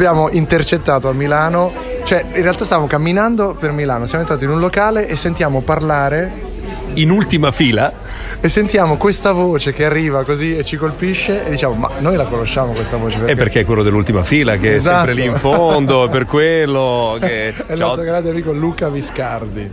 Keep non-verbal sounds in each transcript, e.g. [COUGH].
Abbiamo intercettato a Milano, cioè in realtà stavamo camminando per Milano, siamo entrati in un locale e sentiamo parlare In ultima fila? e sentiamo questa voce che arriva così e ci colpisce e diciamo ma noi la conosciamo questa voce È perché è quello dell'ultima fila che Esatto. è sempre lì in fondo, è per quello [LAUGHS] che... è il nostro grande amico Luca Viscardi.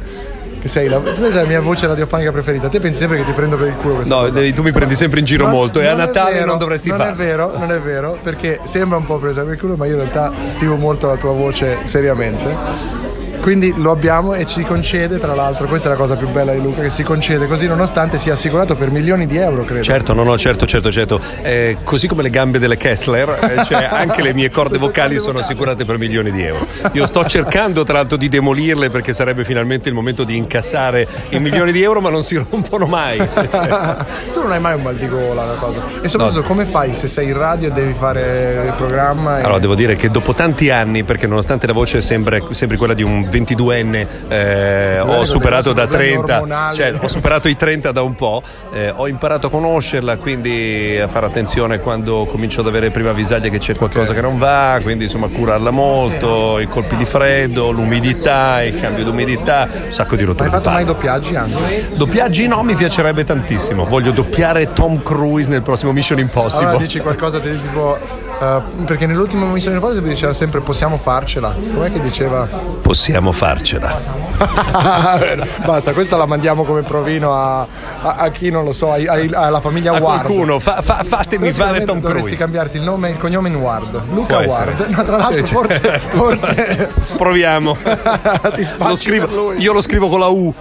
Che sei la, tu sei la mia voce radiofonica preferita. Te pensi sempre che ti prendo per il culo questa No, cosa. devi- tu mi prendi sempre in giro Non- molto e a non Natale vero, non dovresti non farlo. è vero, non è vero, perché sembra un po' presa per il culo, ma io in realtà stimo molto la tua voce seriamente. Quindi lo abbiamo e ci concede, tra l'altro, questa è la cosa più bella di Luca, che si concede così nonostante sia assicurato per milioni di euro, credo. Certo, no, no, certo, certo, certo. Eh, così come le gambe delle Kessler, eh, cioè [LAUGHS] anche le mie corde vocali sono assicurate per milioni di euro. Io sto cercando tra l'altro di demolirle perché sarebbe finalmente il momento di incassare i milioni di euro, ma non si rompono mai. [LAUGHS] tu non hai mai un mal di gola, una cosa. E soprattutto come fai se sei in radio e devi fare il programma? e- Allora, devo dire che dopo tanti anni, perché nonostante la voce sembra, sembri quella di un 22enne, eh, ho superato da problemi 30, ormonali. cioè ho superato i 30 da un po', eh, ho imparato a conoscerla, quindi a fare attenzione quando comincio ad avere prima avvisaglia che c'è qualcosa che non va, quindi insomma curarla molto, i colpi di freddo, l'umidità, il cambio d'umidità, un sacco di rotture hai fatto mai doppiaggi anche? Doppiaggi no, mi piacerebbe tantissimo. Voglio doppiare Tom Cruise nel prossimo Mission Impossible. Allora dici qualcosa di tipo. Eh, perché nell'ultima missione Impossible diceva sempre possiamo farcela. Com'è che diceva? Possiamo farcela. [LAUGHS] Basta, questa la mandiamo come provino a, a- a chi non lo so, ai- ai- alla famiglia A Ward. qualcuno, fa- fa- fatemi fare Tom dovresti Cruise. cambiarti il nome e il cognome in Ward. Luca Può. Ward. No, tra l'altro, forse. forse [LAUGHS] Proviamo. [LAUGHS] Lo scrivo- io lo scrivo con la U.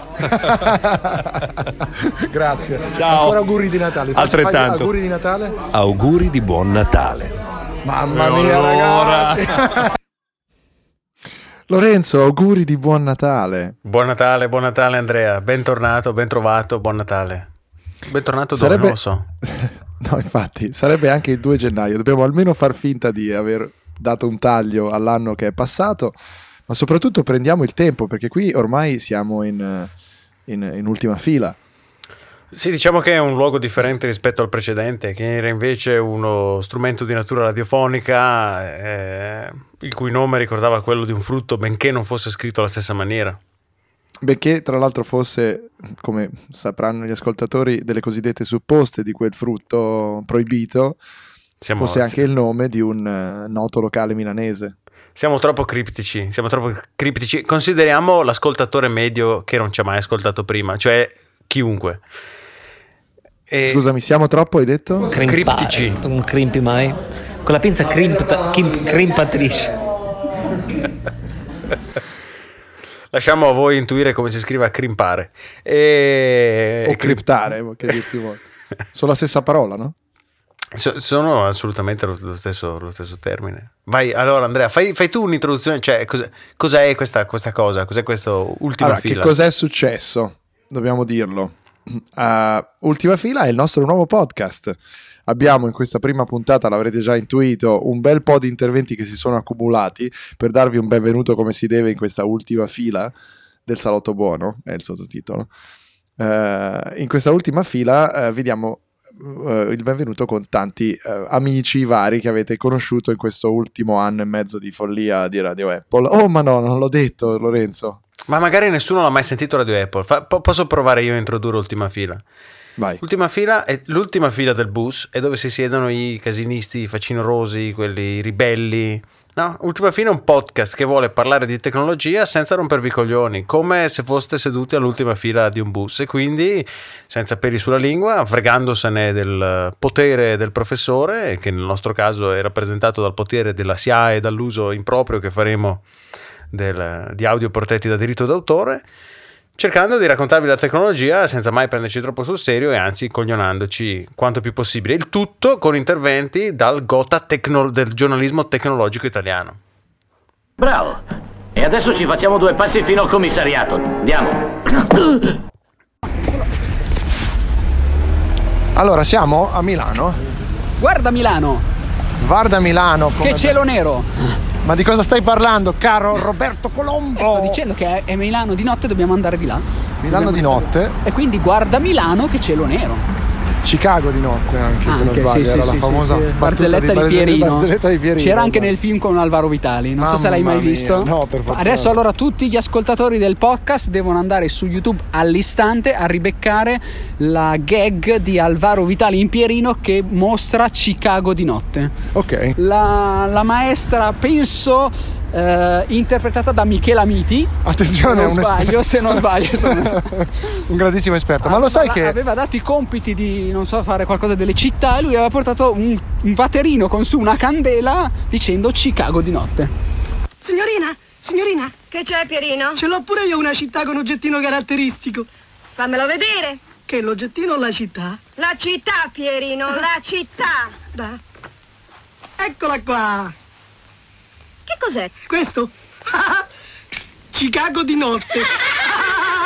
Grazie. Ciao. Ancora auguri di Natale. Altrettanto. Auguri di Natale. Auguri di buon Natale. Mamma E mia, allora? ragazzi. [LAUGHS] Lorenzo, auguri di buon Natale. Buon Natale, buon Natale Andrea, bentornato, ben trovato, buon Natale. Bentornato dove, Sarebbe- non lo so. [LAUGHS] No, infatti, sarebbe anche il 2 gennaio. Dobbiamo almeno far finta di aver dato un taglio all'anno che è passato, ma soprattutto prendiamo il tempo perché qui ormai siamo in, in- in ultima fila. Sì, diciamo che è un luogo differente rispetto al precedente, che era invece uno strumento di natura radiofonica, eh, il cui nome ricordava quello di un frutto, benché non fosse scritto alla stessa maniera. Benché tra l'altro fosse, come sapranno gli ascoltatori, delle cosiddette supposte di quel frutto proibito, Siamo, fosse anche il nome di un eh, noto locale milanese. siamo troppo criptici, siamo troppo criptici. Consideriamo l'ascoltatore medio che non ci ha mai ascoltato prima, cioè chiunque. E- Scusami, siamo troppo, hai detto? Crimpare. Criptici. Non crimpi mai? Con la pinza crimpatrice. [LAUGHS] Lasciamo a voi intuire come si scrive a crimpare. E... O criptare, che dirsi vuole. [LAUGHS] Sono la stessa parola, no? So- sono assolutamente lo, lo stesso, lo stesso termine. Vai, allora Andrea, fai, fai tu un'introduzione, cioè cos'è, cos'è questa, questa cosa? Cos'è questo ultima Allora, fila? che cos'è successo? Dobbiamo dirlo. [CLEARS THROAT] Uh, Ultima fila è il nostro nuovo podcast. Abbiamo in questa prima puntata, l'avrete già intuito, un bel po' di interventi che si sono accumulati per darvi un benvenuto come si deve in questa ultima fila del Salotto Buono, è il sottotitolo. Eh, in questa ultima fila eh, vi diamo eh, il benvenuto con tanti amici vari che avete conosciuto in questo ultimo anno e mezzo di follia di Radio Apple. Oh, ma no, non l'ho detto, Lorenzo. Ma magari nessuno l'ha mai sentito Radio Apple. Fa- po- posso provare io a introdurre ultima fila? Vai. L'ultima fila è l'ultima fila del bus, è dove si siedono i casinisti, i facinorosi, quelli ribelli. No, ultima fila è un podcast che vuole parlare di tecnologia senza rompervi i coglioni, come se foste seduti all'ultima fila di un bus e quindi senza peli sulla lingua, fregandosene del potere del professore, che nel nostro caso è rappresentato dal potere della SIAE e dall'uso improprio che faremo del- di audio protetti da diritto d'autore cercando di raccontarvi la tecnologia senza mai prenderci troppo sul serio e anzi coglionandoci quanto più possibile. Il tutto con interventi dal gota tecno- del giornalismo tecnologico italiano. Bravo. E adesso ci facciamo due passi fino al commissariato. Andiamo. Allora, siamo a Milano. Guarda Milano, Guarda Milano. come- che cielo nero. Ma di cosa stai parlando, caro Roberto Colombo? Sto dicendo che è Milano di notte, dobbiamo andare di là. Milano di notte, E quindi guarda Milano, che cielo nero. Chicago di notte anche, se non Anche, sbaglio, sì, era sì, la famosa sì, sì. Barzelletta di, Pierino. Barzelletta di Pierino, C'era anche nel film con Alvaro Vitali. Non so se l'hai mai Mamma mia. visto. No, per fortuna Adesso allora tutti gli ascoltatori del podcast devono andare su YouTube all'istante a ribeccare la gag di Alvaro Vitali in Pierino che mostra Chicago di notte. Ok. La, la maestra, penso, eh, interpretata da Michela Miti. Attenzione, se non sbaglio, se non sbaglio. sono- [LAUGHS] un grandissimo esperto. Ma lo sai aveva- che aveva dato i compiti di non so fare qualcosa delle città e lui aveva portato un, un vaterino con su una candela dicendo Chicago di notte. Signorina, signorina, Che c'è, Pierino? ce l'ho pure io una città con oggettino caratteristico. Fammelo vedere. Che l'oggettino o la città? La città, Pierino, la città. [LAUGHS] Da. Eccola qua. Che cos'è? Questo? [LAUGHS] Chicago di notte. [LAUGHS]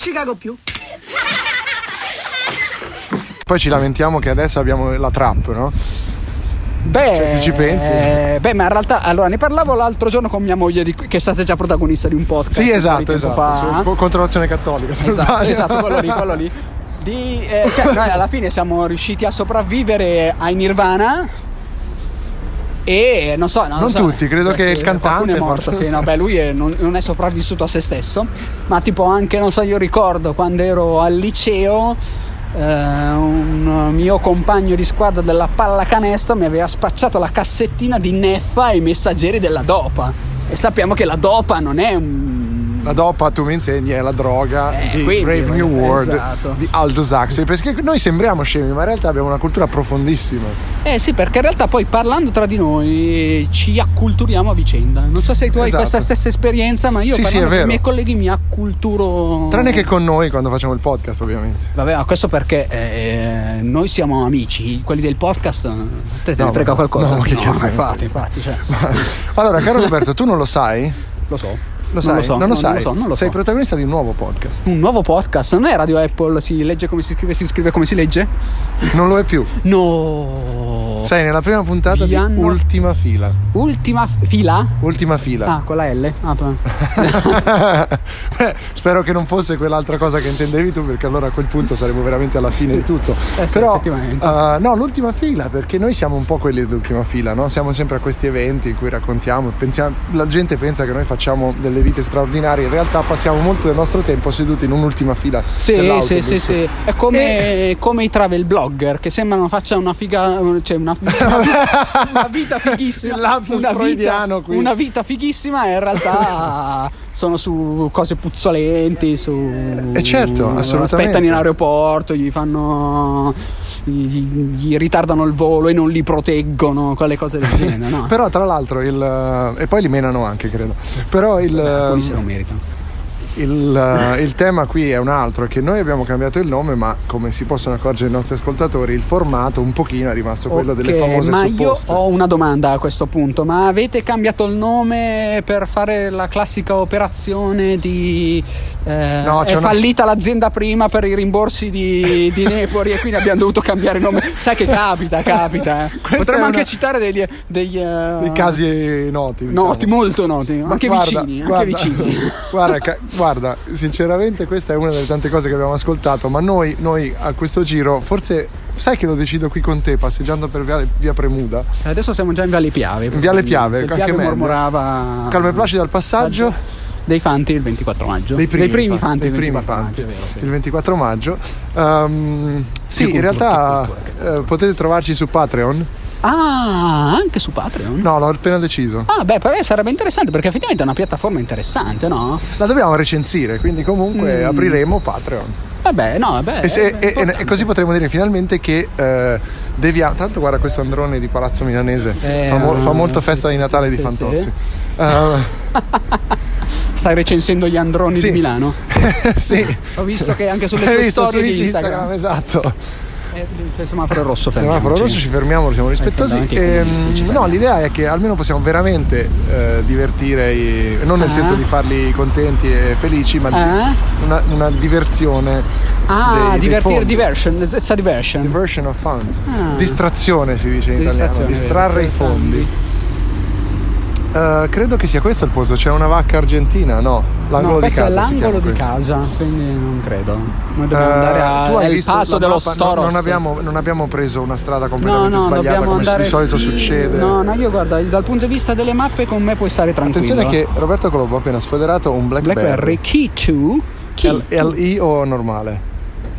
ci cago più. poi ci lamentiamo che adesso abbiamo la trap, no? Beh, Cioè, se ci pensi. eh, beh, ma in realtà, allora ne parlavo l'altro giorno con mia moglie, di, che è stata già protagonista di un podcast. Sì, esatto, esatto. fa. Su- co- contro l'azione cattolica. Esatto, esatto, quello lì, quello lì. [LAUGHS] Di, eh, cioè, noi alla fine siamo riusciti a sopravvivere ai Nirvana. E non so, non, Non so- tutti, credo che il qualcuno cantante è morto, forse. sì, no, beh, lui è- non, non è sopravvissuto a se stesso. Ma tipo anche, non so, io ricordo quando ero al liceo. eh, un mio compagno di squadra della pallacanestro mi aveva spacciato la cassettina di Neffa e i messaggeri della Dopa. E sappiamo che la Dopa non è un La dopa tu mi insegni è la droga Eh, di quindi, Brave New World esatto. di Aldous Huxley perché noi sembriamo scemi ma in realtà abbiamo una cultura profondissima Eh sì, perché in realtà poi parlando tra di noi ci acculturiamo a vicenda. Non so se tu hai Esatto. questa stessa esperienza, ma io Sì, sì, parlando è con i miei colleghi mi acculturo. tranne che con noi quando facciamo il podcast ovviamente Vabbè, ma questo perché eh, noi siamo amici, quelli del podcast. A te te No, ne frega qualcosa? no, che cazzo ne infatti, infatti, cioè, allora caro Roberto tu non lo sai? lo so. Lo Non sai? lo so, non lo no, sai? non lo so, non lo sei so. protagonista di un nuovo podcast Un nuovo podcast, non è Radio Apple, si legge come si scrive, si scrive come si legge? non lo è più No. sei nella prima puntata Vi di hanno- Ultima Fila Ultima f- fila? Ultima Fila Ah, con la L? Ah, [LAUGHS] Beh, Spero che non fosse quell'altra cosa che intendevi tu, perché allora a quel punto saremmo veramente alla fine di tutto. Eh sì, Però, eh, no, l'ultima fila, perché noi siamo un po' quelli dell'ultima fila, no? Siamo sempre a questi eventi in cui raccontiamo, pensiamo- la gente pensa che noi facciamo delle vite straordinarie, in realtà passiamo molto del nostro tempo seduti in un'ultima fila. Sì, sì, sì, sì. È come, come i travel blogger che sembrano facciano una figa. cioè una, [LAUGHS] una vita, fighissima. Il lapsus una vita, qui. una vita fighissima e in realtà [LAUGHS] sono su cose puzzolenti. Su, Eh, certo, assolutamente. Aspettano in aeroporto, gli fanno. Gli, gli ritardano il volo e non li proteggono, quelle cose del genere, no? [LAUGHS] Però tra l'altro il... e poi li menano anche credo. Però il... Alcuni se lo meritano. Il, eh, il tema qui è un altro, è che noi abbiamo cambiato il nome, ma come si possono accorgere i nostri ascoltatori, il formato un pochino è rimasto quello delle famose ma supposte. io ho una domanda a questo punto, ma avete cambiato il nome per fare la classica operazione di eh, No, è una- fallita l'azienda prima per i rimborsi di, di Nepori e quindi abbiamo dovuto cambiare nome. Sai che capita, capita. eh. Potremmo è anche una- citare degli, degli, eh, Dei casi noti. diciamo. noti, molto noti, Ma anche guarda, vicini, guarda, anche vicini. [LAUGHS] Guarda, ca- guarda, sinceramente questa è una delle tante cose che abbiamo ascoltato, ma noi, noi a questo giro, forse sai che lo decido qui con te, passeggiando per via, via Premuda, Adesso siamo già in Viale Piave. Viale Piave, Piave meglio. mormorava Calmo e placido al passaggio. Dei Fanti il 24 maggio. Dei primi, Fanti dei il primi 24 Fanti, maggio, vero, sì. il 24 maggio. Ehm, sì, Che in cultura, realtà cultura, eh, potete trovarci su Patreon. Ah, anche su Patreon? No, l'ho appena deciso. Ah, beh, però sarebbe interessante perché effettivamente è una piattaforma interessante, no? La dobbiamo recensire, quindi comunque Mm. apriremo Patreon. Vabbè, no, vabbè. E, se- è e- e- così potremo dire finalmente che eh, deviamo. Tanto guarda questo androne di Palazzo Milanese. Eh, fa, mo- fa molto sì, festa di sì, Natale sì, di sì. Fantozzi. [LAUGHS] Eh, Stai recensendo gli androni Sì. di Milano? [LAUGHS] sì. Ho visto che anche sulle tue storie su di Instagram, Instagram. esatto. Eh, il semaforo rosso Semaforo fermiamoci. rosso, ci fermiamo, siamo rispettosi. anche i Ehm, comunisti ci no, fermiamo. l'idea è che almeno possiamo veramente eh, divertire, i- non nel Ah. senso di farli contenti e felici, ma di- Ah. una, una diversione. Ah, dei- dei divertir, fondi. diversion, it's a diversion. Diversion of funds. Ah. Distrazione si dice in italiano, distrarre i sì, fondi. Eh, credo che sia questo il posto, c'è una vacca argentina, no? L'angolo no, di casa. è l'angolo di casa, quindi non credo. Noi dobbiamo Eh, andare a tu hai El Paso dello? No, Storos. non, abbiamo, non abbiamo preso una strada No, completamente no, sbagliata dobbiamo come andare di solito succede. No, no, io guarda, dal punto di vista delle mappe con me puoi stare tranquillo. Attenzione che Roberto Colombo ha appena sfoderato un Blackberry. BlackBerry Key 2 Key. L- LI o normale?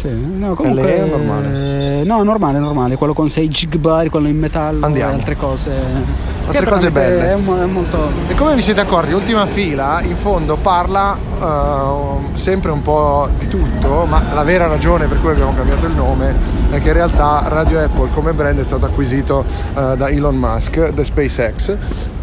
Sì, no, comunque, LE o normale? eh, No, normale, normale, quello con 6 GB, quello in metallo Andiamo. e altre cose. Altre cose belle. È, è molto E come vi siete accorti, ultima fila in fondo parla eh, sempre un po' di tutto, ma la vera ragione per cui abbiamo cambiato il nome è che in realtà Radio Apple come brand è stato acquisito eh, da Elon Musk, da SpaceX,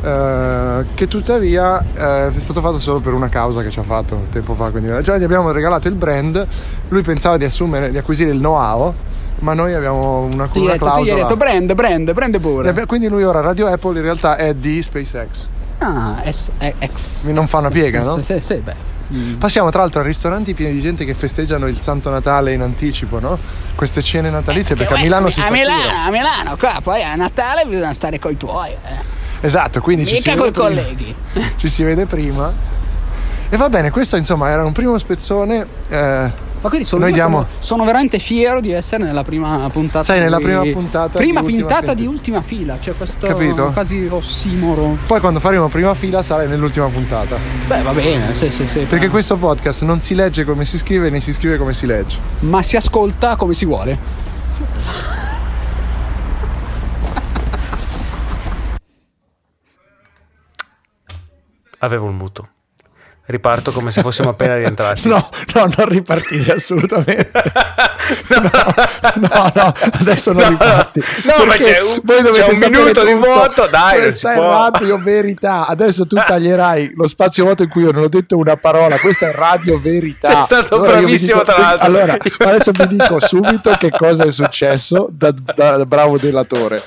eh, che tuttavia è stato fatto solo per una causa che ci ha fatto tempo fa, quindi già gli abbiamo regalato il brand, lui pensava di assumere, di acquisire il know-how, ma noi abbiamo una, una detto, tu gli hai clausola. detto brand, brand, brand pure. Quindi lui ora Radio Apple in realtà è di SpaceX. Ah, SX. Mi non fa una piega, no? Sì, sì, beh. Passiamo tra l'altro a ristoranti pieni di gente che festeggiano il Santo Natale in anticipo, no? Queste cene natalizie perché a Milano si a fa Milano, a Milano, qua poi a Natale bisogna stare coi tuoi. Eh. Esatto, quindi ci si, Mica vede colleghi. ci si vede prima. E va bene, questo insomma era un primo spezzone. Eh, Ma quindi sono, Noi diamo- sono, sono veramente fiero di essere nella prima puntata. Sei nella di- prima puntata Prima puntata di ultima fila, cioè questo Capito? quasi ossimoro. Poi quando faremo prima fila sarà nell'ultima puntata. Beh, va bene, sì, sì, sì. Perché questo podcast non si legge come si scrive né si scrive come si legge. Ma si ascolta come si vuole. Avevo il muto. Riparto come se fossimo appena rientrati. [LAUGHS] No, no, non ripartire assolutamente. [LAUGHS] No, no, no, adesso non No, riparti. no, ma c'è un- voi dovete c'è un minuto di vuoto, dai, Questa è radio verità. Adesso tu [LAUGHS] taglierai lo spazio vuoto in cui io non ho detto una parola. Questa è radio verità. Sei stato Allora bravissimo, dico- tra l'altro. Allora, adesso vi dico subito che cosa è successo da, da- da bravo delatore.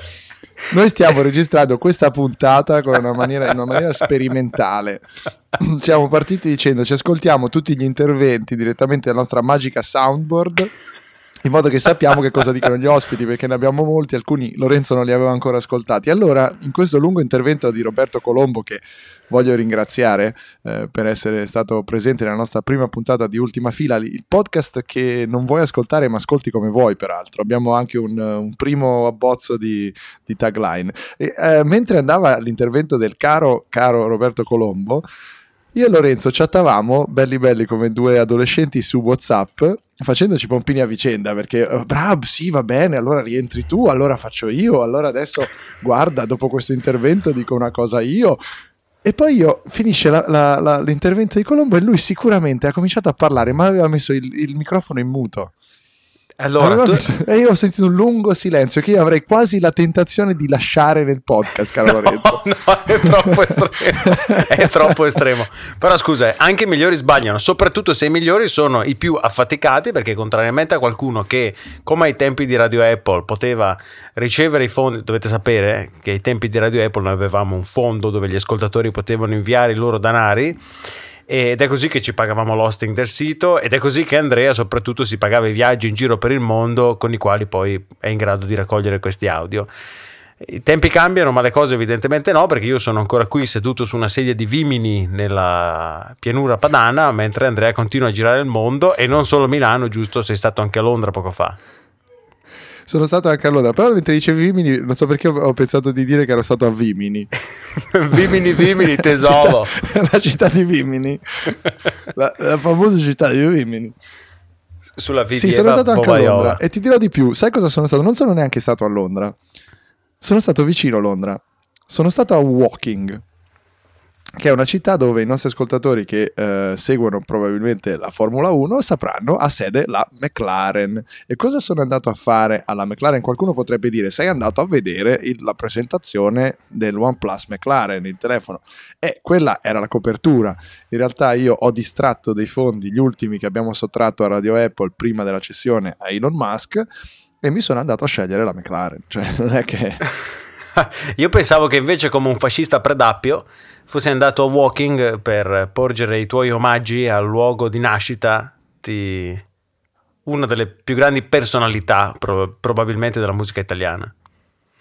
Noi stiamo registrando questa puntata una maniera, in una maniera sperimentale. [CLEARS THROAT] Siamo partiti dicendo ci ascoltiamo tutti gli interventi direttamente dalla nostra magica soundboard in modo che sappiamo che cosa dicono gli ospiti perché ne abbiamo molti, alcuni Lorenzo non li aveva ancora ascoltati. Allora, in questo lungo intervento di Roberto Colombo che voglio ringraziare eh, per essere stato presente nella nostra prima puntata di Ultima Fila, il podcast che non vuoi ascoltare ma ascolti come vuoi peraltro. Abbiamo anche un, un primo abbozzo di, di tagline. E, eh, mentre andava l'intervento del caro, caro Roberto Colombo, io e Lorenzo chattavamo belli belli come due adolescenti su WhatsApp facendoci pompini a vicenda perché eh, bravo sì va bene allora rientri tu allora faccio io allora adesso guarda dopo questo intervento dico una cosa io e poi io finisce la- la- la- l'intervento di Colombo e lui sicuramente ha cominciato a parlare ma aveva messo il, il microfono in muto Allora, tu- e [LAUGHS] io ho sentito un lungo silenzio che io avrei quasi la tentazione di lasciare nel podcast caro [LAUGHS] Lorenzo No, è troppo [LAUGHS] estremo. è troppo estremo. Però scusa, anche i migliori sbagliano, soprattutto se i migliori sono i più affaticati, perché contrariamente a qualcuno che, come ai tempi di Radio Apple, poteva ricevere i fondi, dovete sapere che ai tempi di Radio Apple noi avevamo un fondo dove gli ascoltatori potevano inviare i loro danari. Ed è così che ci pagavamo l'hosting del sito ed è così che Andrea soprattutto si pagava i viaggi in giro per il mondo con i quali poi è in grado di raccogliere questi audio. I tempi cambiano, ma le cose evidentemente no, perché io sono ancora qui seduto su una sedia di Vimini nella pianura padana, mentre Andrea continua a girare il mondo e non solo Milano, giusto? Sei stato anche a Londra poco fa. Sono stato anche a Londra però mentre dicevi Vimini non so perché ho- pensato di dire che ero stato a Vimini. [LAUGHS] Vimini, Vimini, tesoro. Città- la città di Vimini. La, la famosa città di Vimini. Sulla via sì sono stato anche a Londra e ti dirò di più sai cosa sono stato? Non sono neanche stato a Londra. Sono stato vicino a Londra. Sono stato a Woking che è una città dove i nostri ascoltatori che eh, seguono probabilmente la Formula 1 sapranno ha sede la McLaren. E cosa sono andato a fare alla McLaren? Qualcuno potrebbe dire sei andato a vedere il- la presentazione del OnePlus McLaren, il telefono. E quella era la copertura. In realtà io ho distratto dei fondi, gli ultimi che abbiamo sottratto a Radio Apple prima della cessione a Elon Musk e mi sono andato a scegliere la McLaren. Cioè, non è che... [LAUGHS] Io pensavo che invece come un fascista predappio fossi andato a walking per porgere i tuoi omaggi al luogo di nascita di una delle più grandi personalità pro- probabilmente della musica italiana.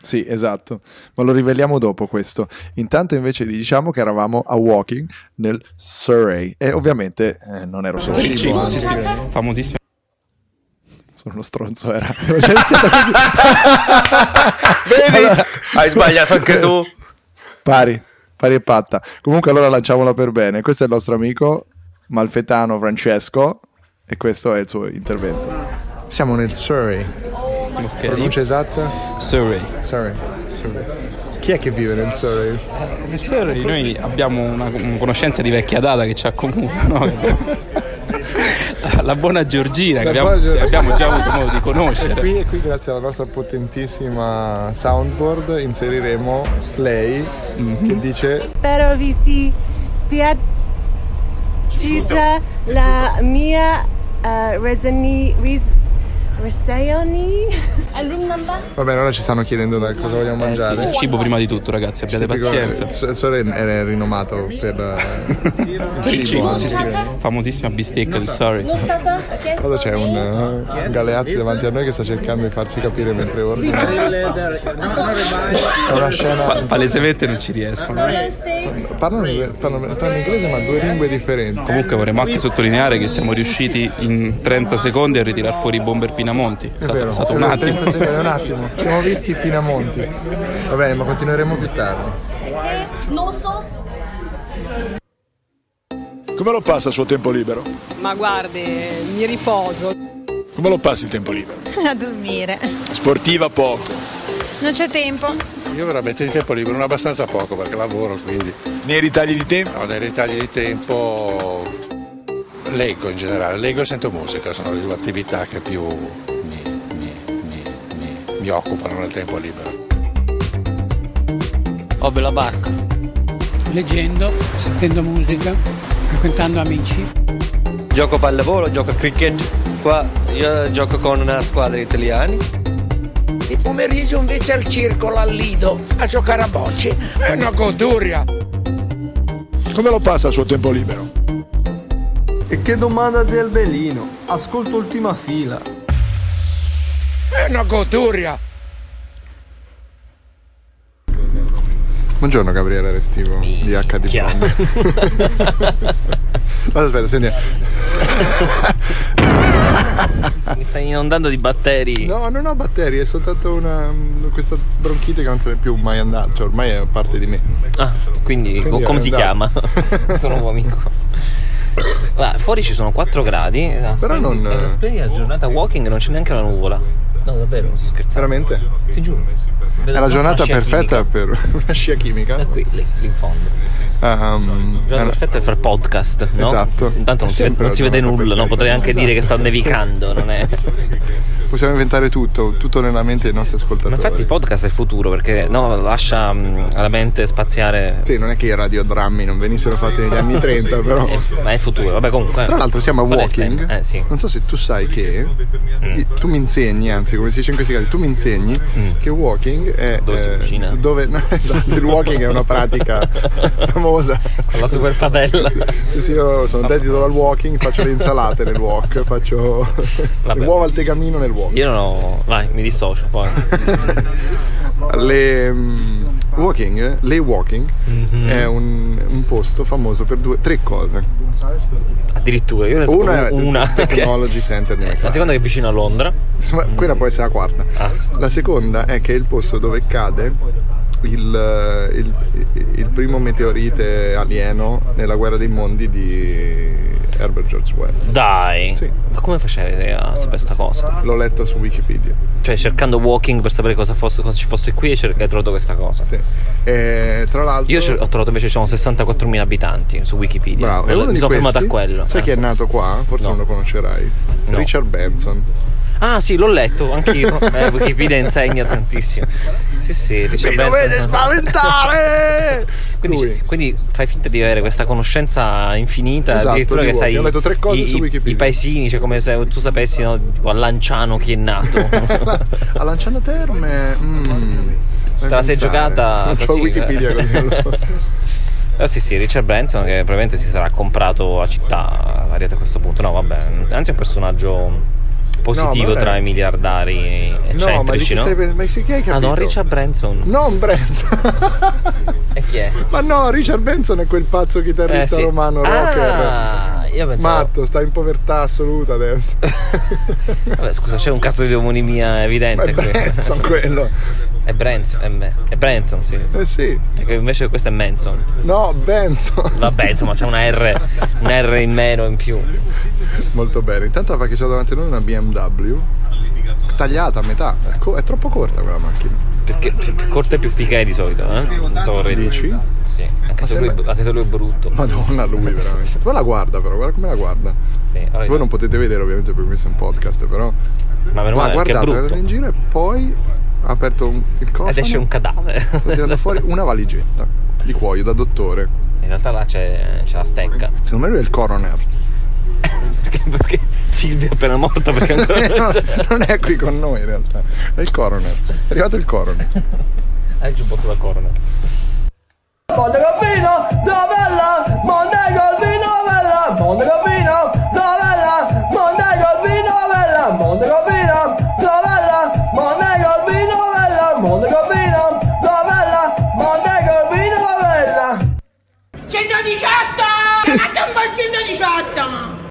Sì, esatto, ma lo riveliamo dopo questo. Intanto invece diciamo che eravamo a Walking nel Surrey e ovviamente eh, non ero solo Sì, io. sì, sì, famosissimo. Sono uno stronzo, era. Così. [LAUGHS] Vedi? Hai sbagliato anche tu. Pari, pari e patta. Comunque allora lanciamola per bene. Questo è il nostro amico malfetano Francesco e questo è il suo intervento. Siamo nel Surrey. Pronuncia esatta? Surrey. Surrey. Chi è che vive nel Surrey? Nel Surrey noi abbiamo una, una conoscenza di vecchia data che ci accomuna, no? [LAUGHS] [LAUGHS] La, buona Giorgina, che La abbiamo, buona Giorgina. abbiamo già avuto modo di E conoscere. qui, e qui, grazie alla nostra potentissima soundboard, inseriremo lei che dice Spero vi si piaciuta la mia eh, resoni, ris, reseoni. [LAUGHS] Room number? Va bene, ora ci stanno chiedendo da cosa vogliamo mangiare. Il cibo prima di tutto, ragazzi, abbiate Tipico- pazienza. Il Surrey è rinomato per eh, Il cibo, anche. sì, sì. Famosissima bistecca del Surrey. Cosa c'è un, eh, un Galeazzi davanti a noi che sta cercando di farsi capire mentre ordina. È una scena. Pa- palesemente non ci riescono. Parlano, due- parlano, parlano inglese ma due lingue differenti. Comunque vorremmo anche sottolineare che siamo riusciti in 30 secondi a ritirare fuori i bomber Pinamonti. È È stato, vero, è stato un attimo. 30 secondi, un attimo. Ci [LAUGHS] siamo visti Pinamonti. Va bene, ma continueremo più tardi. No sauce? Come lo passa il suo tempo libero? Ma guardi, mi riposo. Come lo passi il tempo libero? [LAUGHS] A dormire. Sportiva poco. Non c'è tempo. Io veramente di tempo libero non abbastanza poco perché lavoro, quindi... Nei ritagli di tempo? No, nei ritagli di tempo leggo in generale, leggo e sento musica, sono le due attività che più mi, mi- mi- mi- mi occupano nel tempo libero. Ho bella barca. leggendo, sentendo musica, frequentando amici. Gioco a pallavolo, gioco a cricket. Qua io gioco con una squadra di italiani. Il pomeriggio invece al circolo al Lido a giocare a bocce. È una goduria. Come lo passa il suo tempo libero? E che domanda del Belino? Ascolto ultima fila. È una goduria. Buongiorno Gabriele Restivo di HD Bomb. [LAUGHS] Aspetta, senti. Mi stai inondando di batteri. No, non ho batteri, è soltanto una, questa bronchite che non se ne è più mai andata, cioè ormai è parte di me. Ah, quindi, Quindi co- come si andato. chiama? [LAUGHS] Sono un amico. Guarda, fuori ci sono 4 gradi. È una Però splendida- non- È una splendida giornata walking, non c'è neanche la nuvola. No, davvero, non sto scherzando. Veramente? Ti giuro. È la giornata perfetta per [LAUGHS] una scia chimica. Da qui, lì, lì in fondo. Ehm, Giornata è una- perfetta per fare podcast, no? Esatto. Intanto non, si, non si vede nulla, no? Potrei anche dire che sta Esatto. nevicando, non è? [LAUGHS] Possiamo inventare tutto, tutto nella mente dei nostri Ma ascoltatori. infatti il podcast è il futuro perché no, lascia mm, alla mente spaziare. Sì, non è che i radiodrammi non venissero fatti negli anni 30, [LAUGHS] però. Ma è il futuro, vabbè comunque. Tra l'altro siamo a Walking. Eh sì. Non so se tu sai che i- tu mi insegni, anzi, come si dice in questi casi, tu mi insegni che Walking è Mm. Dove si eh, cucina. Dove no, [LAUGHS] esatto, il walking è una pratica [LAUGHS] famosa. Con la super padella. Sì, sì, io sono dedito al walking, faccio le insalate nel walk, faccio Vabbè. le uova al tegamino nel walk. Io non ho. Vai, mi dissocio poi. [LAUGHS] Le mm, walking, le walking Mhm. è un, un posto famoso per due, tre cose. Addirittura, io ne so Una è una. Technology Center di [LAUGHS] La McLaren. seconda che è vicino a Londra. Insomma, quella può essere la quarta. Ah. La seconda è che è il posto dove cade il, eh, il- il primo meteorite alieno nella guerra dei mondi di Herbert George Wells. Dai. Sì. Ma come facevi a sapere questa cosa? L'ho letto su Wikipedia. Cioè, cercando walking per sapere cosa, fosse, cosa ci fosse qui e cer- hai trovato questa cosa. Sì. E, tra l'altro. Io ho trovato invece ci sono 64.000 abitanti su Wikipedia. Bravo, Mi uno mi sono fermato a questi. quello. Sai Eh. chi è nato qua? Forse No. non lo conoscerai. No. Richard Benson. Ah, sì, l'ho letto anch'io. [LAUGHS] eh, Wikipedia insegna tantissimo. Sì, sì, Richard Mi dovete spaventare! [LAUGHS] Quindi, quindi fai finta di avere questa conoscenza infinita, Esatto, addirittura di che sai Ho letto tre cose i, su Wikipedia. i paesini, cioè come se tu sapessi no, tipo a Lanciano chi è nato. [LAUGHS] A Lanciano Terme. mm, Te la sei giocata Non così, Wikipedia eh. così. allora. Ah, sì, sì, Richard Branson che probabilmente si sarà comprato la città a questo punto. No, vabbè, anzi è un personaggio positivo No, tra i miliardari No, ma eccentrici, no? pen- ma chi hai Ah no, capito? Richard Branson. Non Branson. [LAUGHS] E chi è? Ma no, Richard Branson è quel pazzo chitarrista Eh, sì. romano rocker. Ah, io pensavo... Matto, sta in povertà assoluta adesso. [LAUGHS] Vabbè, scusa, c'è un caso di omonimia evidente Ma è. Branson quello. È Branson, è, è Branson, sì. Eh sì. Che invece questo è Manson. No, Benson. Vabbè, insomma, c'è una R, un R in meno in più. Molto bene. Intanto perché c'è davanti a noi una BMW tagliata a metà. È, co- è troppo corta quella macchina. Perché più, più corta e più figa è di solito, eh? Dici? Sì, anche se, se lui, la- anche se lui è brutto. Madonna, lui [LAUGHS] veramente. Poi la guarda però, guarda come la guarda. Sì, Voi non potete vedere ovviamente perché questo è un podcast, però. Ma meno male andato in giro e poi ha aperto un- il cofano. Ed esce un cadavere. Sta tirando fuori [LAUGHS] una valigetta di cuoio da dottore. In realtà là c'è, c'è la stecca. Secondo me lui è il coroner. [LAUGHS] Perché, perché Silvia è appena morta perché ancora... non è qui con noi in realtà. È il coroner. È arrivato il coroner. È il giubbotto da corner. Monte Campino, novella, Monte Calvino, novella, Monte Campino, novella, Monte Calvino, novella, Monte Campino, novella, Monte Calvino, novella, Monte Campino, novella, Monte Calvino, novella. 118! Chiamate [LAUGHS] un po' 118!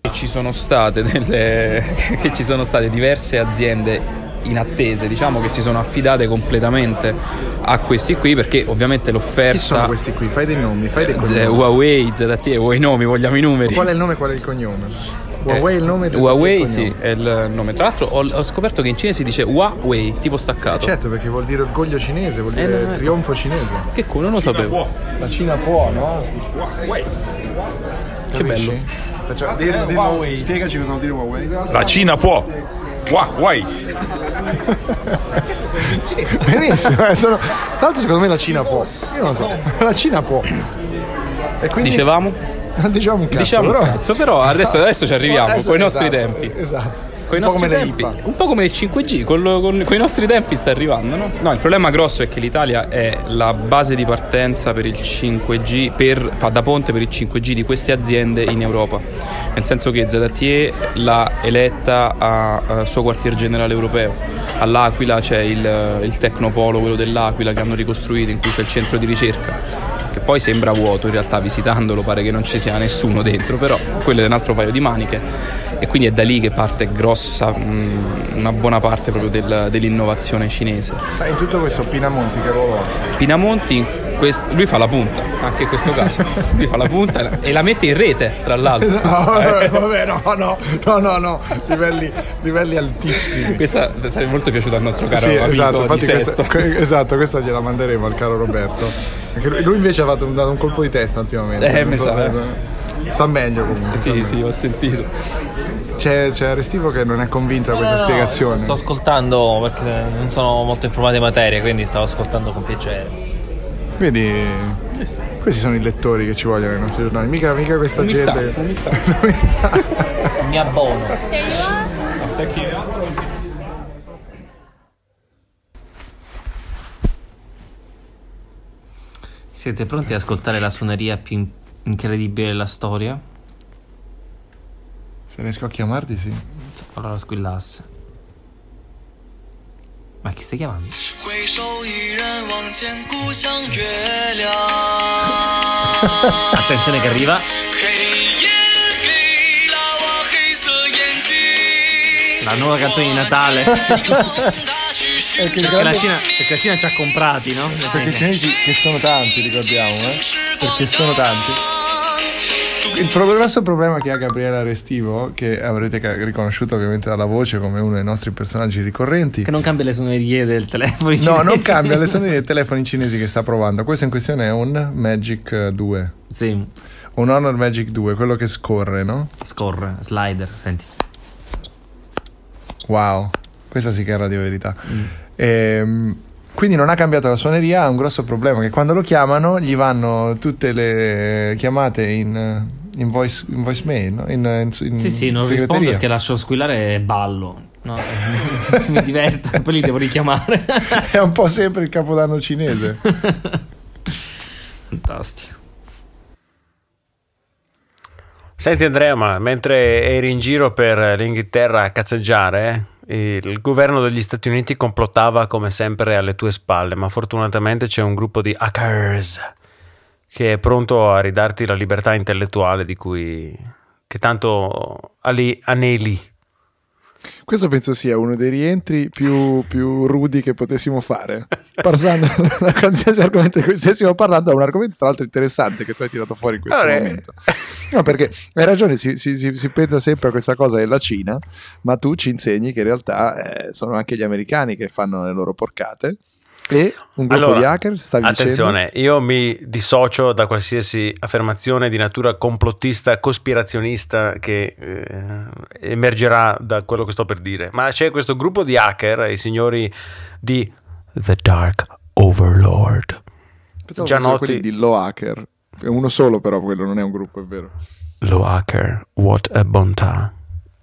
Che ci sono state delle [LAUGHS] che ci sono state diverse aziende in attese, diciamo che si sono affidate completamente a questi qui perché ovviamente l'offerta Chi sono questi qui? Fai dei nomi, fai dei Z- cognomi. Huawei, ZTE, vuoi i nomi, vogliamo i numeri. Qual è il nome e qual è il cognome? Huawei è il nome Eh, Huawei sì, è il nome. Tra l'altro ho, ho scoperto che in cinese si dice Huawei, tipo staccato. Certo, perché vuol dire orgoglio cinese, vuol Eh, dire no, eh. trionfo cinese. Che culo, non lo sapevo. La Cina può, no? Che bello. Facciamo- spiegaci cosa vuol dire Huawei. La Cina può. Huawei. Benissimo, eh, sono... tra l'altro secondo me la Cina può. Io non lo so. La Cina può. E quindi... Dicevamo? Non [LAUGHS] diciamo un cazzo, Diciamo però... un cazzo, però adesso, adesso ci arriviamo Adesso- con i nostri esatto, tempi. Esatto. Con i Un po' nostri come tempi, un po' come il 5G, con, con i nostri tempi sta arrivando, no? No, il problema grosso è che l'Italia è la base di partenza per il 5G, per, fa da ponte per il 5G di queste aziende in Europa. Nel senso che ZTE l'ha eletta a, a suo quartier generale europeo. All'Aquila c'è il, il Tecnopolo, quello dell'Aquila che hanno ricostruito, in cui c'è il centro di ricerca che poi sembra vuoto in realtà visitandolo pare che non ci sia nessuno dentro però quello è un altro paio di maniche e quindi è da lì che parte grossa mh, una buona parte proprio del- dell'innovazione cinese Ma in tutto questo Pinamonti che ruolo ha? Pinamonti in quest- lui fa la punta anche in questo caso lui fa la punta e la mette in rete tra l'altro [LAUGHS] No, vabbè, vabbè, no, no, no, no, no, livelli, livelli altissimi. questa sarebbe molto piaciuta al nostro caro Sì, amico esatto, questa, Sesto que- esatto, questa gliela manderemo al caro Roberto. Perché lui, invece ha fatto un, dato un colpo di testa ultimamente. Eh, mi sa, Sta meglio comunque. sì sì ho sentito meglio. C'è, c'è Restivo che non è convinto da questa No, no, no, spiegazione. Sto ascoltando perché non sono molto informato in materia, quindi stavo ascoltando con piacere. Vedi, questi sono i lettori che ci vogliono nei nostri giornali. Mica, mica questa Non mi gente. sta, non [LAUGHS] mi sta. Mi abbono. Siete pronti ad ascoltare la suoneria più in- incredibile della storia? Se riesco a chiamarti, sì. Allora squillasse. Ma chi stai chiamando? 回首一人望见故乡月亮。 Attenzione che arriva. 黑夜给了我黑色眼睛。 La nuova canzone di Natale. Perché [LAUGHS] Perché la Cina, perché la Cina ci ha comprati, no? Perché i cinesi che sono tanti, ricordiamo, eh? Perché sono tanti. Il grosso problema che ha Gabriele Restivo, che avrete riconosciuto ovviamente dalla voce come uno dei nostri personaggi ricorrenti, Che non cambia le suonerie del telefono. No, non cambia le suonerie dei telefoni cinesi che sta provando. Questo in questione è un Magic eh, 2. Sì. Un Honor Magic 2, quello che scorre, no? Scorre, slider, senti. Wow, questa sì che è radio verità. Ehm, quindi non ha cambiato la suoneria, ha un grosso problema che quando lo chiamano gli vanno tutte le chiamate in, in, voice, in voicemail, no? in, in, in Sì, sì, non rispondo perché lascio squillare e ballo. No, [LAUGHS] mi diverto, poi li devo richiamare. [LAUGHS] È un po' sempre il capodanno cinese. Fantastico. Senti Andrea, ma mentre eri in giro per l'Inghilterra a cazzeggiare, il governo degli Stati Uniti complottava come sempre alle tue spalle, ma fortunatamente c'è un gruppo di hackers che è pronto a ridarti la libertà intellettuale di cui che tanto ali- aneli. Questo penso sia uno dei rientri più, più rudi che potessimo fare. Parlando [LAUGHS] da qualsiasi argomento di cui stessimo parlando, è un argomento tra l'altro interessante che tu hai tirato fuori in questo Allora, momento. No, perché hai ragione, si, si- si- si pensa sempre a questa cosa della Cina, ma tu ci insegni che in realtà eh, sono anche gli americani che fanno le loro porcate. E un gruppo Allora, di hacker, stavi Attenzione, io mi dissocio da qualsiasi affermazione di natura complottista, cospirazionista che eh, emergerà da quello che sto per dire. Ma c'è questo gruppo di hacker, i signori di The Dark. Overlord. Pensavo già noti- quelli di Lo Hacker. È uno solo però, quello non è un gruppo, è vero. Lo hacker, what a bontà.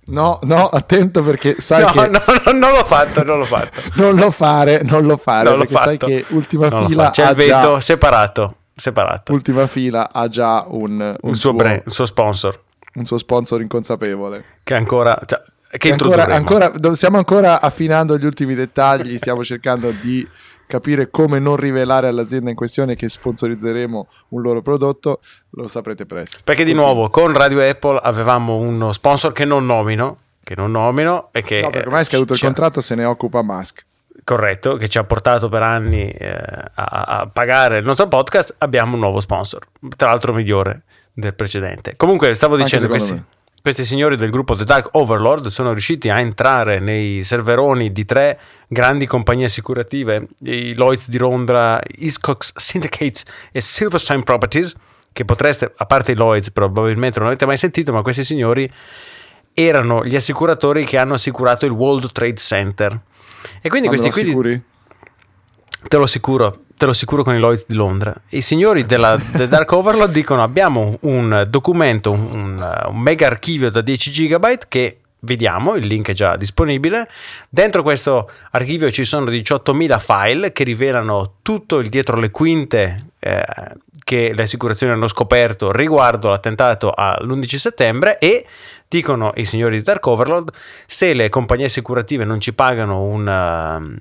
No, no, attento perché sai No, che... no, no, non l'ho fatto, non l'ho fatto. [LAUGHS] Non lo fare, non lo fare, Non l'ho perché sai che ultima Non fila. C'è ha il veto già, separato, separato. ultima fila ha già un, un Un suo, brand, un suo sponsor un suo sponsor inconsapevole. che ancora... Cioè, che Che ancora, ancora, stiamo ancora affinando gli ultimi dettagli, stiamo cercando di capire come non rivelare all'azienda in questione che sponsorizzeremo un loro prodotto, lo saprete presto. Perché di nuovo con Radio Apple avevamo uno sponsor che non nomino, che non nomino e che No, perché ormai è scaduto il contratto, se ne occupa Musk. corretto, che ci ha portato per anni eh, a, a pagare il nostro podcast, abbiamo un nuovo sponsor, tra l'altro migliore del precedente. Comunque stavo dicendo secondo questi, questi signori del gruppo The Dark Overlord sono riusciti a entrare nei serveroni di tre grandi compagnie assicurative, i Lloyds di Londra, Hiscox Syndicates e Silverstein Properties, che potreste, a parte i Lloyds probabilmente non avete mai sentito, ma questi signori erano gli assicuratori che hanno assicurato il World Trade Center. E quindi me questi qui... assicuri? Te lo assicuro, te lo assicuro con i Lloyds di Londra. I signori della The Dark Overlord [LAUGHS] dicono abbiamo un documento, un, un- mega archivio da 10 gigabyte che vediamo, il link è già disponibile. Dentro questo archivio ci sono 18.000 file che rivelano tutto il dietro le quinte eh, che le assicurazioni hanno scoperto riguardo l'attentato all'11 settembre e dicono i signori di Dark Overlord se le compagnie assicurative non ci pagano un...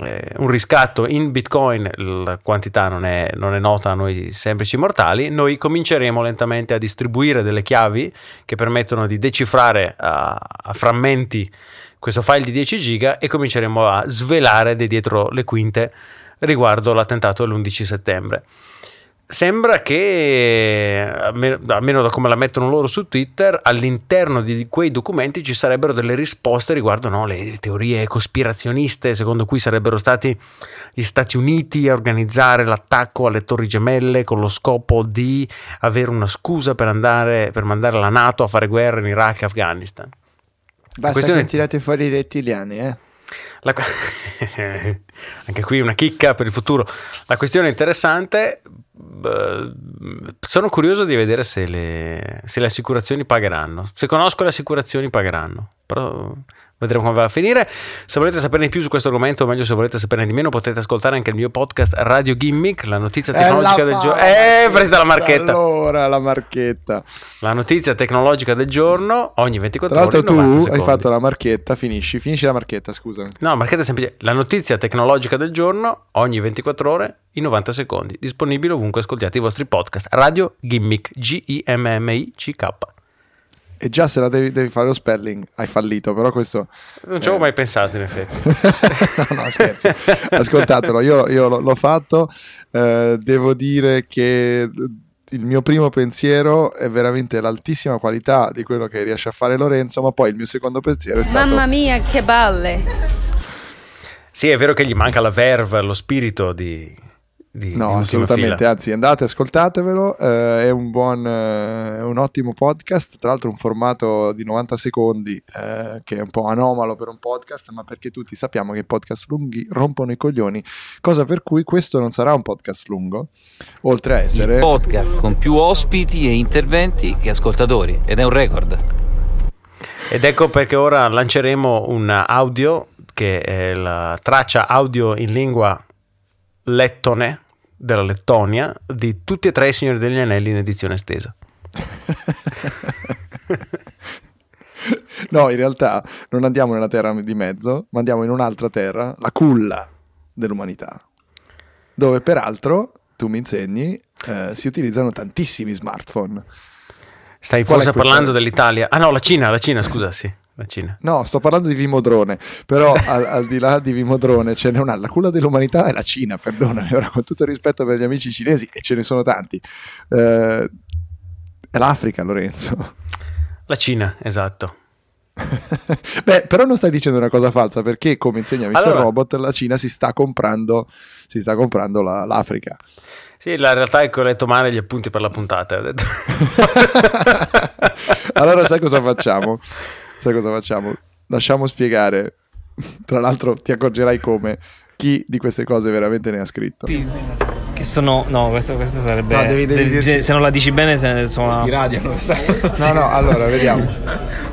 eh, un riscatto in bitcoin, la quantità non è, non è nota a noi semplici mortali, noi cominceremo lentamente a distribuire delle chiavi che permettono di decifrare a, a frammenti questo file di 10 giga e cominceremo a svelare di dietro le quinte riguardo l'attentato dell'11 settembre. Sembra che, almeno da come la mettono loro su Twitter, all'interno di quei documenti ci sarebbero delle risposte riguardo no, le teorie cospirazioniste, secondo cui sarebbero stati gli Stati Uniti a organizzare l'attacco alle Torri Gemelle con lo scopo di avere una scusa per, andare, per mandare la Nato a fare guerra in Iraq e Afghanistan. Basta che tirate fuori i rettiliani, eh. La [LAUGHS] Anche qui una chicca per il futuro. La questione interessante, sono curioso di vedere se le, se le assicurazioni pagheranno. Se conosco le assicurazioni pagheranno, però vedremo come va a finire. Se volete saperne di più su questo argomento, o meglio se volete saperne di meno, potete ascoltare anche il mio podcast Radio Gimmick, la notizia tecnologica del giorno. Eh, prendete la marchetta. Allora, la marchetta. La notizia tecnologica del giorno ogni 24 Tra l'altro ore. in 90 tu hai secondi. fatto la marchetta, finisci, finisci la marchetta, scusa. No, marchetta è semplice. La notizia tecnologica del giorno ogni 24 ore in 90 secondi. Disponibile ovunque ascoltiate i vostri podcast. Radio Gimmick. G-I-M-M-I-C-K. E già se la devi, devi fare lo spelling, hai fallito, però questo... Non ci avevo mai pensato, in effetti. [LAUGHS] no, no, scherzo. Ascoltatelo, io, io l'ho, l'ho fatto. eh, devo dire che il mio primo pensiero è veramente l'altissima qualità di quello che riesce a fare Lorenzo, ma poi il mio secondo pensiero è stato... Mamma mia, che balle! Sì, è vero che gli manca la verve, lo spirito di, di, di No, Ultima assolutamente, Fila. anzi andate, ascoltatevelo, eh, è un buon, eh, è un ottimo podcast, tra l'altro un formato di 90 secondi eh, che è un po' anomalo per un podcast, ma perché tutti sappiamo che i podcast lunghi rompono i coglioni, cosa per cui questo non sarà un podcast lungo, oltre a essere... Il podcast con più ospiti e interventi che ascoltatori ed è un record. Ed ecco perché ora lanceremo un audio che è la traccia audio in lingua lettone della Lettonia di tutti e tre i Signori degli Anelli in edizione estesa. [LAUGHS] No, in realtà non andiamo nella terra di mezzo, ma andiamo in un'altra terra, la culla dell'umanità, dove peraltro, tu mi insegni, eh, si utilizzano tantissimi smartphone. Stai Qual forse parlando dell'Italia? Ah no, la Cina, la Cina, scusa, sì, la Cina. No, sto parlando di Vimodrone, però [LAUGHS] al, al di là di Vimodrone ce n'è una, la culla dell'umanità è la Cina, perdonami, ora con tutto il rispetto per gli amici cinesi, e ce ne sono tanti, eh, è l'Africa, Lorenzo. La Cina, esatto. [LAUGHS] Beh, però non stai dicendo una cosa falsa, perché come insegna Mr. Allora- Robot, la Cina si sta comprando, si sta comprando la- l'Africa. Sì, la realtà è che ho letto male gli appunti per la puntata. [LAUGHS] Allora sai cosa facciamo? Sai cosa facciamo? Lasciamo spiegare, tra l'altro ti accorgerai come, chi di queste cose veramente ne ha scritto. Che sono. No, questo, questo sarebbe. No, devi- devi de- dirci- Se non la dici bene, se ne sono. Ti radiano, sai. No, no, allora vediamo.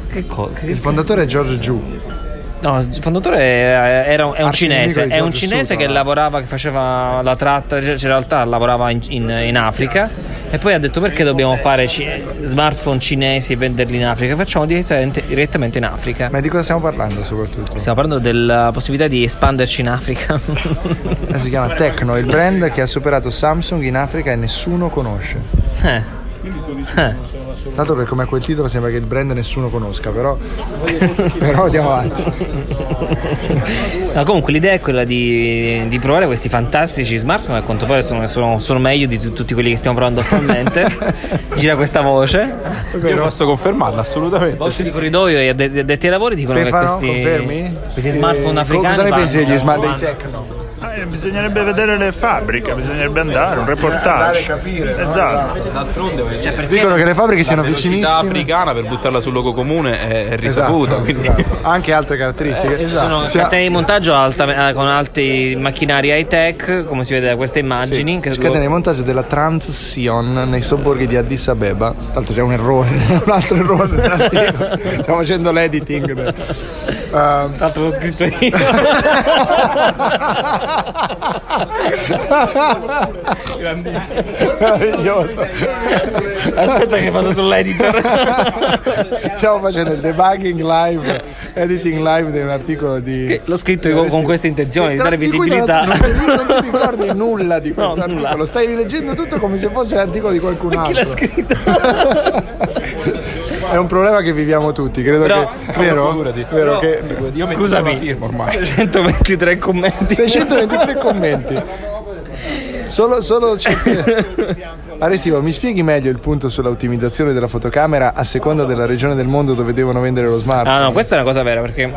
Che co- che- Il fondatore è George Zhu. No, il fondatore era, un- è un cinese, è un cinese che eh. lavorava, che faceva la tratta, cioè, in realtà lavorava in, in- in Africa e poi ha detto perché dobbiamo fare ci- smartphone cinesi e venderli in Africa, facciamo direttamente, direttamente in Africa. Ma di cosa stiamo parlando soprattutto? Stiamo parlando della possibilità di espanderci in Africa. Eh, si chiama Tecno, il brand che ha superato Samsung in Africa e nessuno conosce. [LAUGHS] Eh. Eh. Tra l'altro per come quel titolo sembra che il brand nessuno conosca, però, però andiamo avanti. No, comunque l'idea è quella di, di provare questi fantastici smartphone, a quanto pare sono, sono- sono meglio di tu- tutti quelli che stiamo provando attualmente. [LAUGHS] Gira questa voce. Io posso confermarlo, assolutamente. Voce di corridoio e adde- addetti ai lavori dicono Stefano, che questi, confermi? questi smartphone Eh, africani Cosa ne pensi degli smart dei Tecno? Eh, bisognerebbe vedere le fabbriche, bisognerebbe andare, un reportage. Esatto. D'altronde, Cioè, perché- Dicono che le fabbriche siano la vicinissime. africana per buttarla sul logo comune è, è risaputa. Esatto, quindi... esatto. Anche altre caratteristiche. Ci sono Sia- catene di montaggio alta- eh, con alti macchinari high tech, come si vede da queste immagini. che Scatena di montaggio della Transion nei sobborghi di Addis Abeba. Tra l'altro c'è un errore, [LAUGHS] un altro errore. Stiamo facendo l'editing. Ehm, Tanto l'ho scritto io. [LAUGHS] [LAUGHS] Grandissimo. Meraviglioso. Aspetta che vado sull'editor. Stiamo facendo il debugging live, editing live di un articolo di... L'ho scritto io con, con questa intenzione di dare visibilità. Non, non, non ti ricordi nulla di questo No, articolo, nulla. stai rileggendo tutto come se fosse l'articolo di qualcun Ma chi altro. l'ha scritto? È un problema che viviamo tutti, credo Però- che... Vero? Figurati. Vero Però- che... Io metto Scusami. la firma ormai. [LAUGHS] 623 commenti. 623 commenti. [LAUGHS] Solo, solo [LAUGHS] Arestivo, mi spieghi meglio il punto sulla ottimizzazione della fotocamera a seconda della regione del mondo dove devono vendere lo smartphone? Ah no, questa è una cosa vera perché in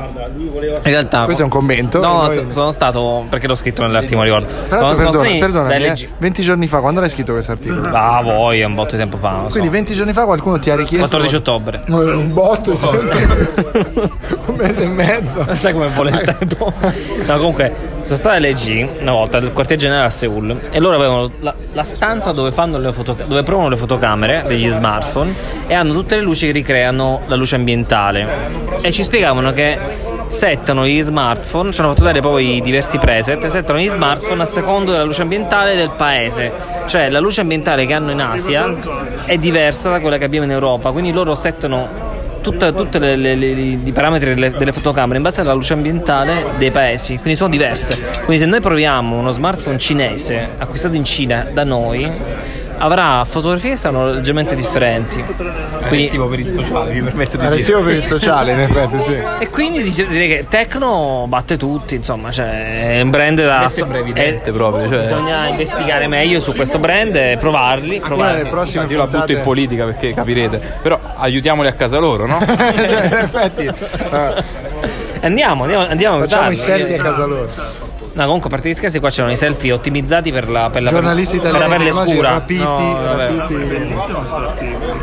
realtà Questo è un commento. No, Noi- so- sono stato perché l'ho scritto nell'articolo, ricordo. L'altro, Sono- sono perdona, da eh, LG. 20 giorni fa, quando l'hai scritto questo articolo? Ah, voi, un botto di tempo fa. so. Quindi 20 giorni fa qualcuno ti ha richiesto... 14 ottobre. No, un botto di [LAUGHS] tempo. un mese e mezzo. Sai come vuole il tempo? [LAUGHS] No, comunque, sono stato all'EG una volta nel quartier generale a Seoul e loro avevano la, la stanza dove, fotoca- dove provano le fotocamere degli smartphone e hanno tutte le luci che ricreano la luce ambientale. E ci spiegavano che settano gli smartphone, ci hanno fatto dare poi diversi preset, settano gli smartphone a secondo della luce ambientale del paese. Cioè la luce ambientale che hanno in Asia è diversa da quella che abbiamo in Europa, quindi loro settano le- i parametri delle, delle fotocamere in base alla luce ambientale dei paesi, quindi sono diverse. Quindi se noi proviamo uno smartphone cinese acquistato in Cina da noi, avrà fotografie che saranno leggermente differenti. Quindi, per il sociale, mi permetto di dire. Per il sociale, in effetti, sì. e quindi dice- direi che Tecno batte tutti, insomma, cioè è un brand da... Mi sembra evidente proprio, cioè. Bisogna investigare meglio su questo brand e provarli. Provarli. prossime Io la butto in politica perché capirete. Però aiutiamoli a casa loro, no? [LAUGHS] cioè, in effetti, Andiamo, andiamo, andiamo facciamo i selfie a casa loro. No, comunque, a parte gli scherzi, qua c'erano i selfie ottimizzati per la, per la, Giornalisti per la italiani, pelle immagini scura. rapiti, No, vabbè. rapiti.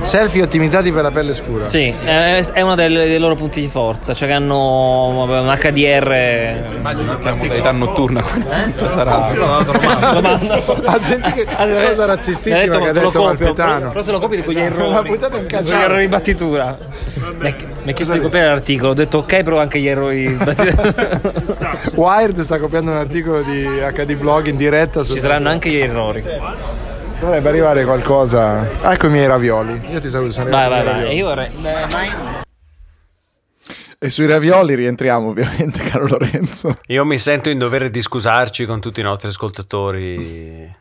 Selfie ottimizzati per la pelle scura. Sì, è, è uno dei, dei loro punti di forza, cioè che hanno vabbè, un HDR. Immagino per modalità notturna a quel punto sarà. [LAUGHS] Ah, senti che cosa razzistissima Mi ha detto, che ha detto copio, però se lo copi di quegli L'ha errori. buttato in Con cazzo. gli errori di battitura. Ha, mi ha chiesto di copiare l'articolo, ho detto ok, però anche gli [LAUGHS] battitura. Wired sta copiando un articolo di HD Blog in diretta. Ci saranno anche gli errori. Dovrebbe arrivare qualcosa. Ah, ecco i miei ravioli. Io ti saluto. sono Vai, vai, vai. E io vorrei. E sui ravioli rientriamo ovviamente, [LAUGHS] caro Lorenzo. Io mi sento in dovere di scusarci con tutti i nostri ascoltatori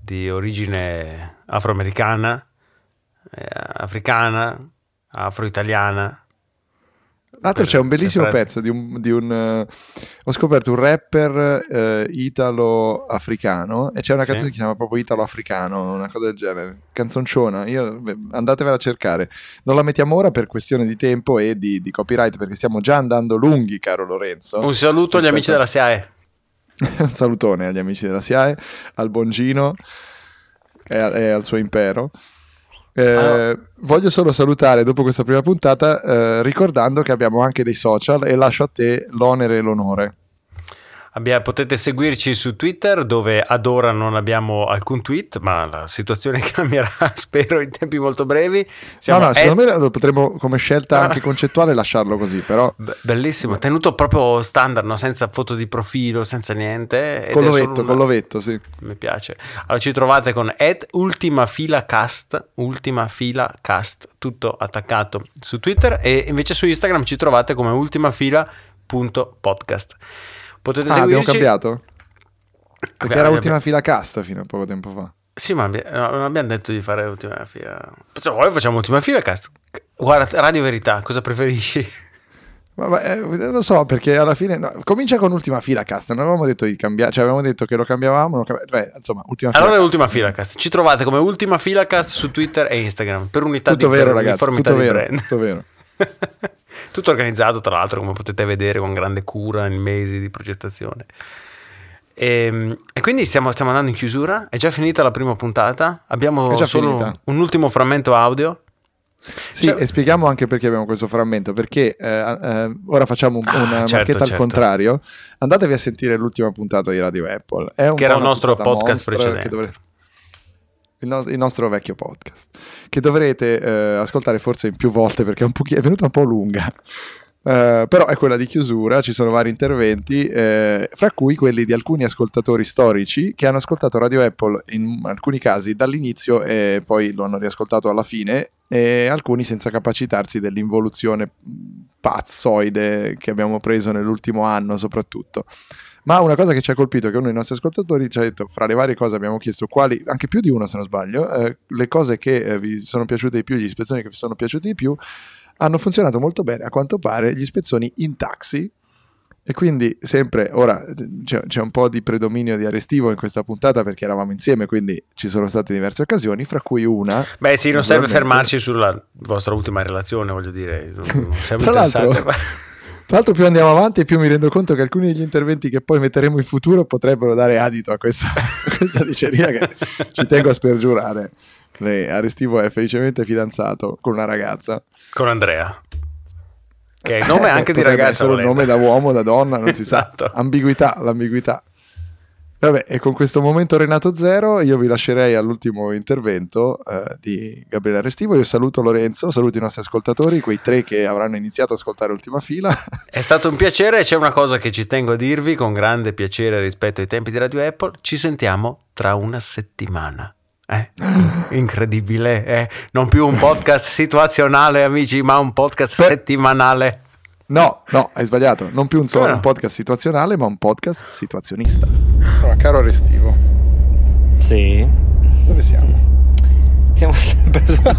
di origine afroamericana, eh, africana, afro-italiana. Tra l'altro c'è un bellissimo pezzo di un... di un, eh, ho scoperto un rapper eh, italo-africano e c'è una Sì. canzone che si chiama proprio italo-africano, una cosa del genere. Canzonciona, io, beh, andatevela a cercare. Non la mettiamo ora per questione di tempo e di, di copyright perché stiamo già andando lunghi, caro Lorenzo. Un saluto agli amici della SIAE. [LAUGHS] un salutone agli amici della SIAE, al Bongino e, e al suo impero. Eh, Voglio solo salutare dopo questa prima puntata, eh, ricordando che abbiamo anche dei social e lascio a te l'onere e l'onore. Abbia- potete seguirci su Twitter dove ad ora non abbiamo alcun tweet, ma la situazione [LAUGHS] cambierà spero in tempi molto brevi. Siamo no, no, at- secondo me lo potremmo come scelta anche [LAUGHS] concettuale lasciarlo così, però Be- Bellissimo, tenuto proprio standard, no? senza foto di profilo, senza niente. con l'ovetto, una- con l'ovetto, sì. Mi piace. Allora ci trovate con at ultima fila cast, ultima fila cast, tutto attaccato su Twitter e invece su Instagram ci trovate come ultima fila punto podcast. Potete Ah, abbiamo seguirci. cambiato? Perché Abbiamo- era abbiamo- ultima fila cast fino a poco tempo fa. Sì, ma abbi- no, non abbiamo detto di fare ultima fila. Cioè, voi facciamo ultima fila cast. Guarda, Radio Verità, cosa preferisci? [LAUGHS] Ma, eh, non lo so perché alla fine no, comincia con ultima fila cast. Non avevamo detto di cambiare, cioè avevamo detto che lo cambiavamo. cambi- beh, insomma, ultima fila Allora è cast. ultima fila cast. Ci trovate come ultima fila cast su Twitter e Instagram per unità Tutto di vero, per ragazzi. Tutto di vero, brand. tutto vero. [LAUGHS] Tutto organizzato, tra l'altro, come potete vedere, con grande cura in mesi di progettazione. E, e quindi stiamo, stiamo andando in chiusura. È già finita la prima puntata. Abbiamo solo finita. un ultimo frammento audio. Sì, Cioè- e spieghiamo anche perché abbiamo questo frammento. Perché eh, eh, ora facciamo un- Ah, una certo, marchetta al certo. contrario. Andatevi a sentire l'ultima puntata di Radio Apple. È un Che era una nostro podcast precedente. che dovre- Il, nos- il nostro vecchio podcast che dovrete eh, ascoltare forse in più volte perché è, pochi- è venuta un po' lunga. Eh, però è quella di chiusura, ci sono vari interventi, eh, fra cui quelli di alcuni ascoltatori storici che hanno ascoltato Radio Apple in alcuni casi dall'inizio e poi lo hanno riascoltato alla fine, e alcuni senza capacitarsi dell'involuzione pazzoide che abbiamo preso nell'ultimo anno soprattutto. Ma una cosa che ci ha colpito è che uno dei nostri ascoltatori ci ha detto, fra le varie cose abbiamo chiesto quali, anche più di uno se non sbaglio, eh, le cose che eh, vi sono piaciute di più, gli ispezioni che vi sono piaciute di più, hanno funzionato molto bene, a quanto pare, gli ispezioni in taxi. E quindi sempre, ora c'è, c'è un po' di predominio di Arestivo in questa puntata perché eravamo insieme, quindi ci sono state diverse occasioni, fra cui una... Beh, sì, non serve fermarci sulla vostra ultima relazione, voglio dire. Non non [LAUGHS] siamo Tra l'altro-. [LAUGHS] Tra l'altro più andiamo avanti e più mi rendo conto che alcuni degli interventi che poi metteremo in futuro potrebbero dare adito a questa, [LAUGHS] a questa diceria che ci tengo a spergiurare. Lei, Arestivo è felicemente fidanzato con una ragazza. Con Andrea. Che è il [LAUGHS] nome Eh, anche di ragazza. essere un nome da uomo, da donna, non si [LAUGHS] Esatto. sa. Ambiguità, l'ambiguità. Vabbè, e con questo momento Renato Zero io vi lascerei all'ultimo intervento eh, di Gabriele Restivo. Io saluto Lorenzo, saluto i nostri ascoltatori, quei tre che avranno iniziato a ascoltare Ultima Fila. È stato un piacere e c'è una cosa che ci tengo a dirvi con grande piacere rispetto ai tempi di Radio Apple. Ci sentiamo tra una settimana. Eh? [GASPS] Incredibile, eh? non più un podcast situazionale, amici, ma un podcast settimanale. No, no, hai sbagliato. Non più un solo no? un podcast situazionale, ma un podcast situazionista. Allora, caro Restivo, Sì. dove siamo? Siamo sempre su. [LAUGHS]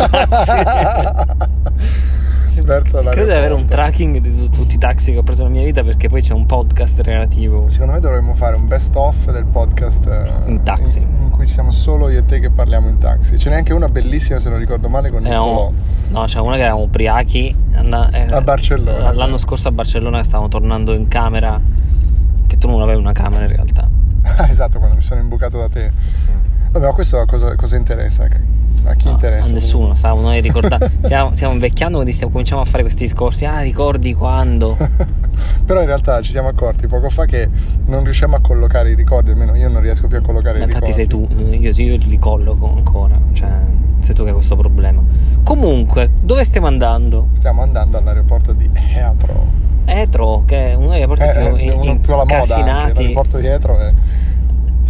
[LAUGHS] Verso la Credo di avere un tracking di tu- tutti i taxi che ho preso nella mia vita perché poi c'è un podcast relativo. Secondo me dovremmo fare un best of del podcast eh, In taxi. In, in cui ci siamo solo io e te che parliamo in taxi. Ce n'è anche una bellissima, se non ricordo male, con Nicolò. Eravamo- no, c'è una che eravamo ubriachi. and- eh, A Barcellona. L'anno scorso a Barcellona stavamo tornando in camera. Che tu non avevi una camera in realtà. [LAUGHS] Esatto, quando mi sono imbucato da te. Vabbè, ma questo a cosa, cosa interessa? A chi interessa? A nessuno, stavo noi ricordando. [LAUGHS] stiamo, stiamo invecchiando, quindi stiamo, cominciamo a fare questi discorsi. Ah, ricordi quando? [LAUGHS] Però in realtà ci siamo accorti poco fa che non riusciamo a collocare i ricordi, almeno io non riesco più a collocare i Infatti ricordi. sei tu, io, io li colloco ancora, cioè sei tu che hai questo problema. Comunque, dove stiamo andando? Stiamo andando all'aeroporto di Heathrow. Etro, che è uno degli aeroporti Eh, più è uno in- più alla moda l'aeroporto di Heathrow è...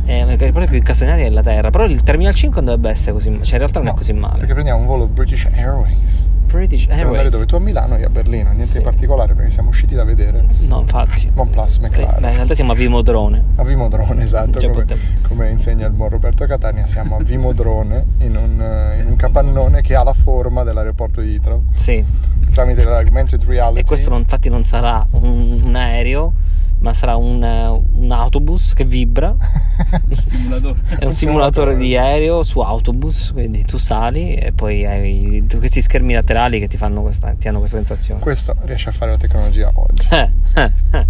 È uno degli aeroporti più incasinati della Terra. Però il Terminal 5 non dovrebbe essere così. Cioè, in realtà non è così male. Perché prendiamo un volo British Airways. British Per andare Airways. dove? Tu a Milano, io a Berlino, niente di particolare perché siamo usciti da vedere. No, infatti. OnePlus Beh, McLaren. in realtà siamo a Vimodrone. A Vimodrone, esatto, come, come insegna il buon Roberto Catania, siamo a [LAUGHS] Vimodrone in un, eh, in un capannone che ha la forma dell'aeroporto di Heathrow. Sì. Tramite l'augmented reality. E questo non- infatti non sarà un, un aereo, ma sarà un, un autobus che vibra. [LAUGHS] Simulatore. È un simulatore di aereo su autobus, quindi tu sali e poi hai questi schermi laterali che ti fanno questa, ti hanno questa sensazione. Questo riesce a fare la tecnologia oggi. Eh, eh, eh.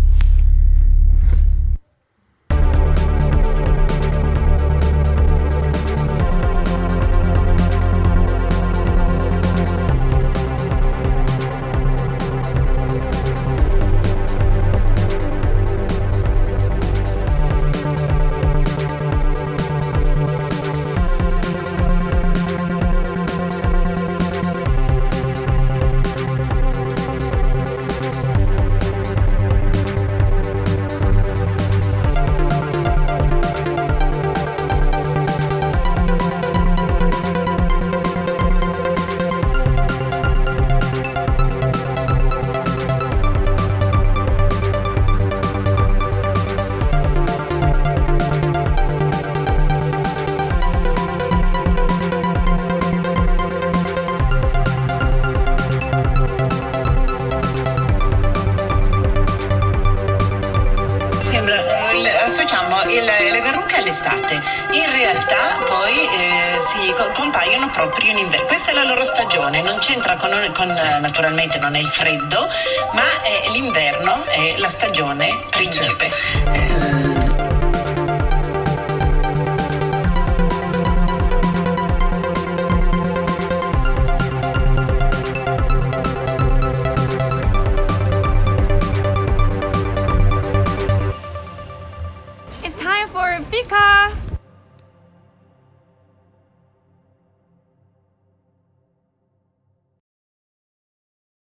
È il freddo, ma è l'inverno, è la stagione